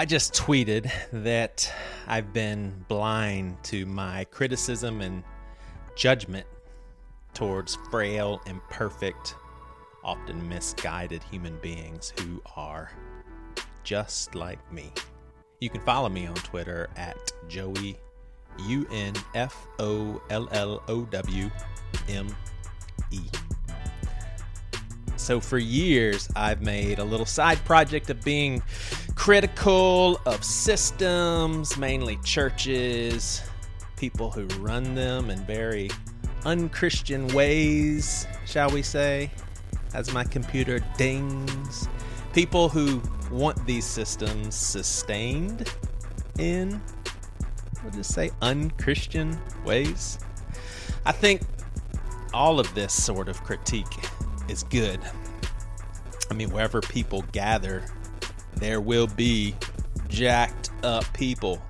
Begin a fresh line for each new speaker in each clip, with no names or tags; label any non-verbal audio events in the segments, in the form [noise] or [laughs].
I just tweeted that I've been blind to my criticism and judgment towards frail, imperfect, often misguided human beings who are just like me. You can follow me on Twitter at Joey U N F O L L O W M E. So, for years, I've made a little side project of being critical of systems, mainly churches, people who run them in very unchristian ways, shall we say, as my computer dings. People who want these systems sustained in, we'll just say, unchristian ways. I think all of this sort of critique is good. I mean, wherever people gather, there will be jacked up people.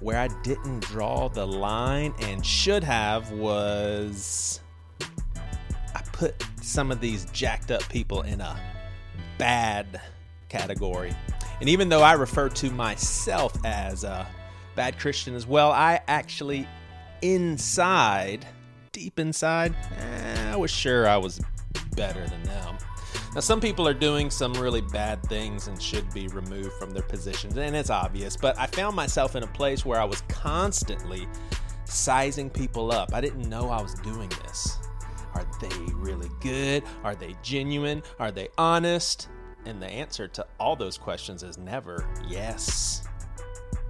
Where I didn't draw the line and should have was I put some of these jacked up people in a bad category. And even though I refer to myself as a bad Christian as well, I actually, inside, deep inside, eh, I was sure I was better than them. Now, some people are doing some really bad things and should be removed from their positions, and it's obvious, but I found myself in a place where I was constantly sizing people up. I didn't know I was doing this. Are they really good? Are they genuine? Are they honest? And the answer to all those questions is never yes,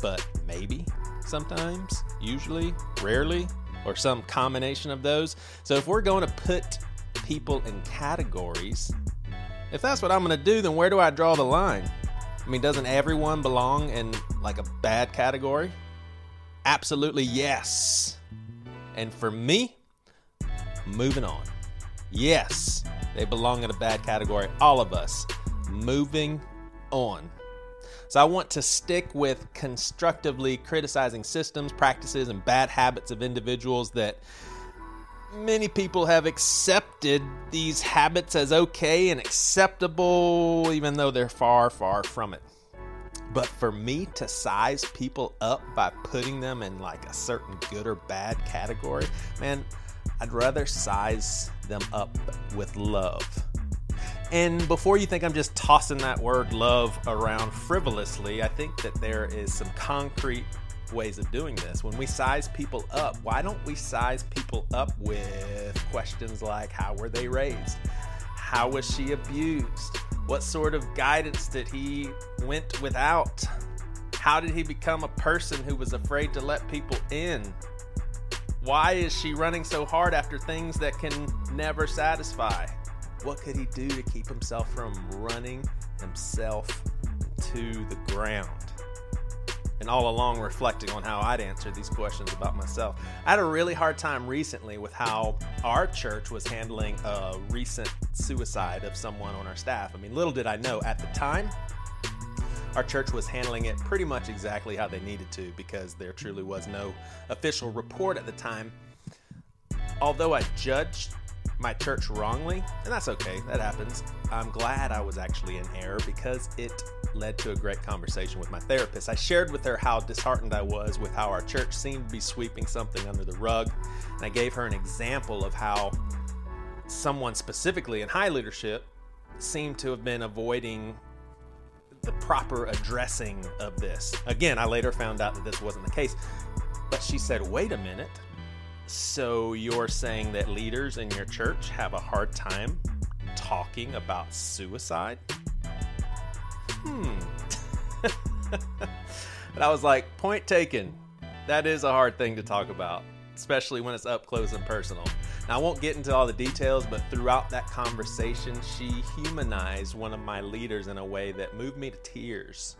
but maybe sometimes, usually, rarely, or some combination of those. So if we're going to put people in categories, if that's what I'm going to do, then where do I draw the line? I mean, doesn't everyone belong in like a bad category? Absolutely yes. And for me, moving on. Yes, they belong in a bad category. All of us. Moving on. So I want to stick with constructively criticizing systems, practices, and bad habits of individuals that many people have accepted these habits as okay and acceptable, even though they're far, far from it. But for me to size people up by putting them in like a certain good or bad category, man, I'd rather size them up with love. And before you think I'm just tossing that word love around frivolously, I think that there is some concrete ways of doing this. When we size people up, why don't we size people up with questions like how were they raised? How was she abused? What sort of guidance did he went without? How did he become a person who was afraid to let people in? Why is she running so hard after things that can never satisfy? What could he do to keep himself from running himself to the ground? And all along reflecting on how I'd answer these questions about myself. I had a really hard time recently with how our church was handling a recent suicide of someone on our staff. I mean, little did I know at the time, our church was handling it pretty much exactly how they needed to because there truly was no official report at the time. Although I judged my church wrongly, and that's okay, that happens. I'm glad I was actually in error because it led to a great conversation with my therapist. I shared with her how disheartened I was with how our church seemed to be sweeping something under the rug, and I gave her an example of how someone specifically in high leadership seemed to have been avoiding the proper addressing of this. Again, I later found out that this wasn't the case. But she said, wait a minute. So you're saying that leaders in your church have a hard time talking about suicide? Hmm. [laughs] and I was like, point taken. That is a hard thing to talk about, especially when it's up close and personal. Now, I won't get into all the details, but throughout that conversation, she humanized one of my leaders in a way that moved me to tears,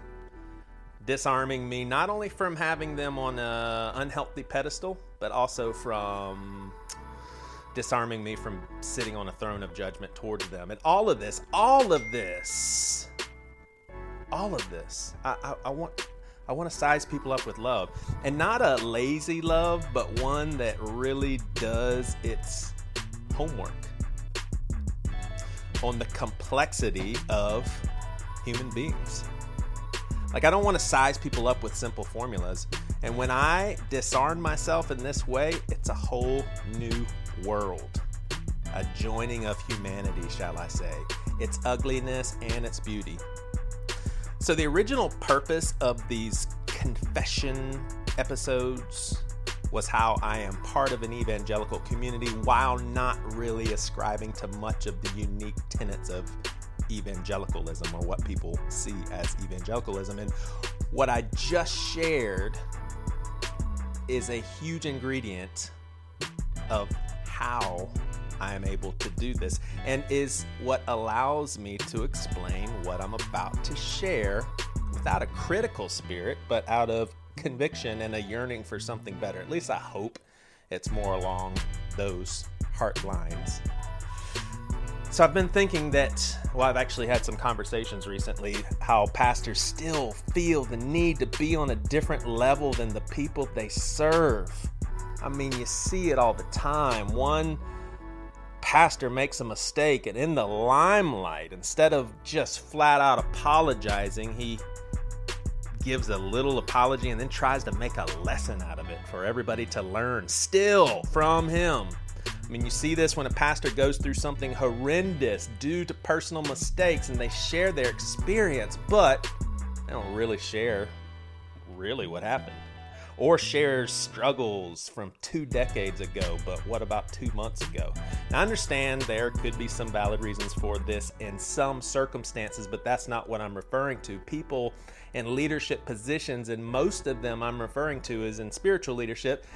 disarming me not only from having them on an unhealthy pedestal, but also from disarming me from sitting on a throne of judgment towards them. And all of this, all of this, all of this, I, I, I want. I want to size people up with love. And not a lazy love, but one that really does its homework on the complexity of human beings. Like, I don't want to size people up with simple formulas. And when I disarm myself in this way, it's a whole new world. A joining of humanity, shall I say. Its ugliness and its beauty. So, the original purpose of these confession episodes was how I am part of an evangelical community while not really ascribing to much of the unique tenets of evangelicalism or what people see as evangelicalism. And what I just shared is a huge ingredient of how I am able to do this and is what allows me to explain what I'm about to share without a critical spirit, but out of conviction and a yearning for something better. At least I hope it's more along those heart lines. So I've been thinking that, well, I've actually had some conversations recently how pastors still feel the need to be on a different level than the people they serve. I mean, you see it all the time. One pastor makes a mistake, and in the limelight, instead of just flat out apologizing, he gives a little apology and then tries to make a lesson out of it for everybody to learn still from him. I mean, you see this when a pastor goes through something horrendous due to personal mistakes and they share their experience, but they don't really share really what happened. Or share struggles from two decades ago, but what about two months ago? Now, I understand there could be some valid reasons for this in some circumstances, but that's not what I'm referring to. People in leadership positions, and most of them I'm referring to is in spiritual leadership,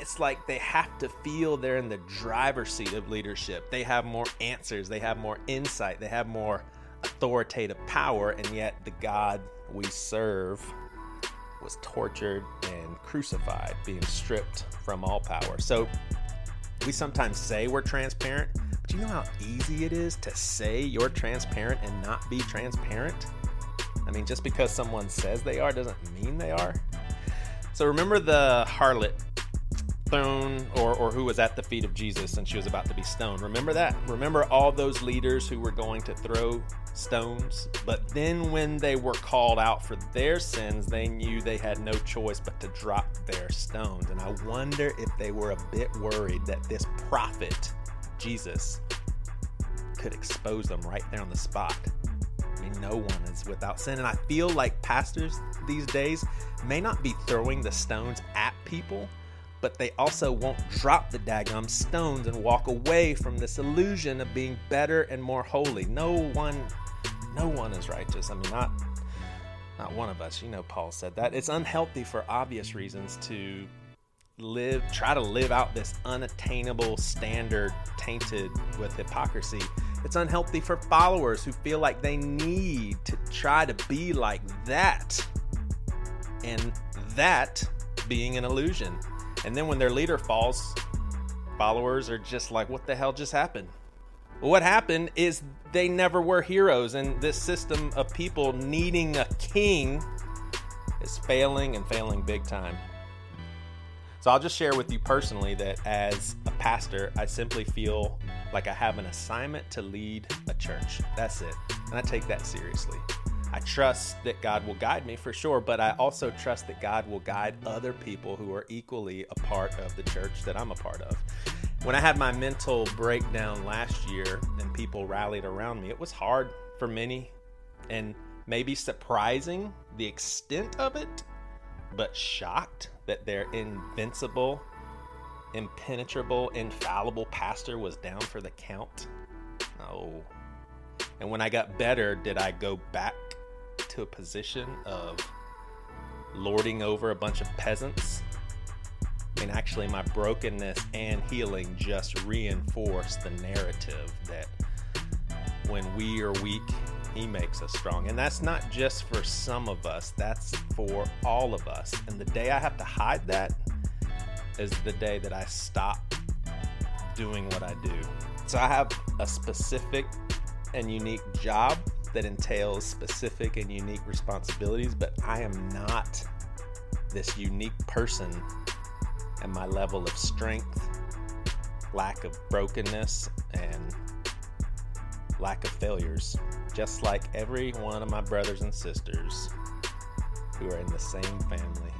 it's like they have to feel they're in the driver's seat of leadership. They have more answers, they have more insight, they have more authoritative power, and yet the God we serve was tortured and crucified, being stripped from all power. So we sometimes say we're transparent, but you know how easy it is to say you're transparent and not be transparent? I mean, just because someone says they are doesn't mean they are. So remember the harlot thrown or, or who was at the feet of Jesus and she was about to be stoned. Remember that? Remember all those leaders who were going to throw stones? But then when they were called out for their sins, they knew they had no choice but to drop their stones. And I wonder if they were a bit worried that this prophet, Jesus, could expose them right there on the spot. I mean, no one is without sin. And I feel like pastors these days may not be throwing the stones at people, but they also won't drop the daggum stones and walk away from this illusion of being better and more holy. No one, no one is righteous. I mean, not, not one of us. You know, Paul said that. It's unhealthy for obvious reasons to live, try to live out this unattainable standard tainted with hypocrisy. It's unhealthy for followers who feel like they need to try to be like that. And that being an illusion. And then when their leader falls, followers are just like, what the hell just happened? what happened is they never were heroes, and this system of people needing a king is failing and failing big time. So I'll just share with you personally that as a pastor, I simply feel like I have an assignment to lead a church. That's it. And I take that seriously. I trust that God will guide me for sure, but I also trust that God will guide other people who are equally a part of the church that I'm a part of. When I had my mental breakdown last year and people rallied around me, it was hard for many and maybe surprising the extent of it, but shocked that their invincible, impenetrable, infallible pastor was down for the count. Oh. And when I got better, did I go back to a position of lording over a bunch of peasants. And actually, my brokenness and healing just reinforce the narrative that when we are weak, He makes us strong. And that's not just for some of us, that's for all of us. And the day I have to hide that is the day that I stop doing what I do. So I have a specific and unique job that entails specific and unique responsibilities, but I am not this unique person and my level of strength, lack of brokenness, and lack of failures. Just like every one of my brothers and sisters, who are in the same family.